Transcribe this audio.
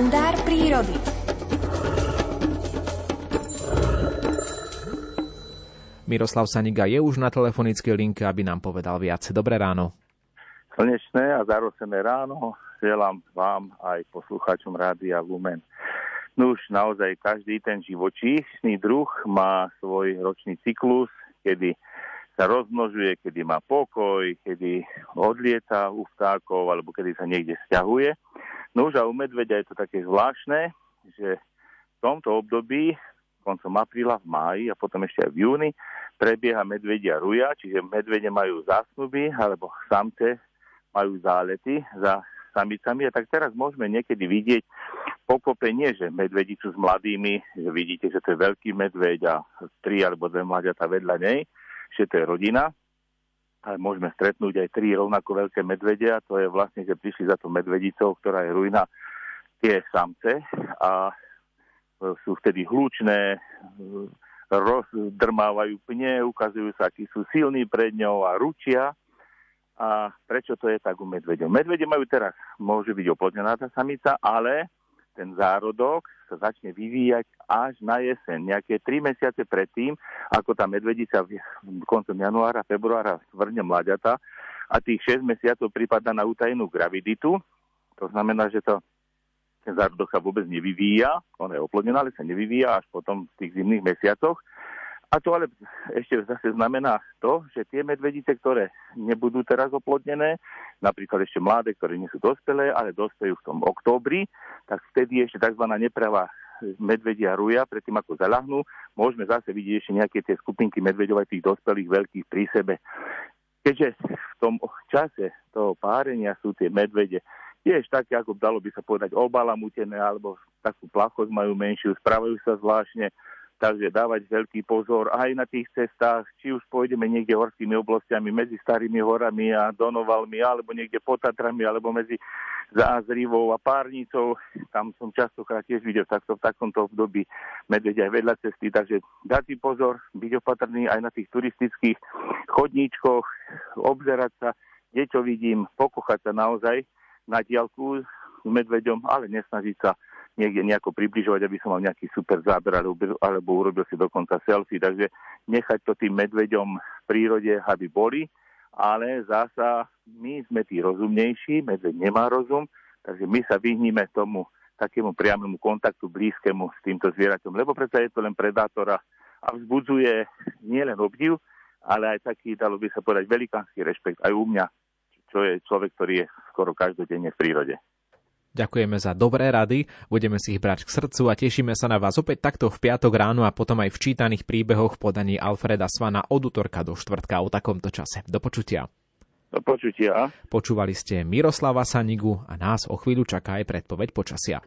kalendár prírody. Miroslav Saniga je už na telefonickej linke, aby nám povedal viac. Dobré ráno. Slnečné a zarosené ráno želám vám aj poslucháčom Rádia Lumen. No už naozaj každý ten živočíšny druh má svoj ročný cyklus, kedy sa rozmnožuje, kedy má pokoj, kedy odlieta u vtákov alebo kedy sa niekde stiahuje. No už a u medveďa je to také zvláštne, že v tomto období, koncom apríla, v máji a potom ešte aj v júni, prebieha medvedia ruja, čiže medvede majú zásnuby, alebo samce majú zálety za samicami. A tak teraz môžeme niekedy vidieť pokopenie, že medvedicu s mladými, že vidíte, že to je veľký medveď a tri alebo dve mladiatá vedľa nej, že to je rodina ale môžeme stretnúť aj tri rovnako veľké medvede a to je vlastne, že prišli za to medvedicou, ktorá je ruina tie samce a sú vtedy hlučné, rozdrmávajú pne, ukazujú sa, akí sú silní pred ňou a ručia. A prečo to je tak u medvedov? Medvede majú teraz, môže byť oplodnená tá samica, ale ten zárodok sa začne vyvíjať až na jeseň, nejaké 3 mesiace predtým, ako tá medvedica v koncom januára, februára svrne mladiata a tých 6 mesiacov prípada na utajenú graviditu. To znamená, že to ten zárodok sa vôbec nevyvíja, on je oplodnená, ale sa nevyvíja až potom v tých zimných mesiacoch. A to ale ešte zase znamená to, že tie medvedice, ktoré nebudú teraz oplodnené, napríklad ešte mladé, ktoré nie sú dospelé, ale dospejú v tom októbri, tak vtedy ešte tzv. nepravá medvedia ruja, predtým ako zalahnú, môžeme zase vidieť ešte nejaké tie skupinky medvedov aj tých dospelých veľkých pri sebe. Keďže v tom čase toho párenia sú tie medvede tiež také, ako dalo by sa povedať, obalamutené, alebo takú plachosť majú menšiu, správajú sa zvláštne, Takže dávať veľký pozor aj na tých cestách, či už pôjdeme niekde horskými oblastiami medzi starými horami a Donovalmi, alebo niekde pod Tatrami, alebo medzi Zázrivou a Párnicou. Tam som častokrát tiež videl takto v takomto období medveď aj vedľa cesty. Takže dať si pozor, byť opatrný aj na tých turistických chodníčkoch, obzerať sa, kde čo vidím, pokochať sa naozaj na diálku s medveďom, ale nesnažiť sa niekde nejako približovať, aby som mal nejaký super záber alebo, urobil si dokonca selfie. Takže nechať to tým medveďom v prírode, aby boli, ale zasa my sme tí rozumnejší, medveď nemá rozum, takže my sa vyhníme tomu takému priamému kontaktu blízkemu s týmto zvieraťom, lebo predsa je to len predátora a vzbudzuje nielen obdiv, ale aj taký, dalo by sa povedať, velikánsky rešpekt aj u mňa, čo je človek, ktorý je skoro každodenne v prírode. Ďakujeme za dobré rady, budeme si ich brať k srdcu a tešíme sa na vás opäť takto v piatok ráno a potom aj v čítaných príbehoch v podaní Alfreda Svana od útorka do štvrtka o takomto čase. Do počutia. Do počutia. Počúvali ste Miroslava Sanigu a nás o chvíľu čaká aj predpoveď počasia.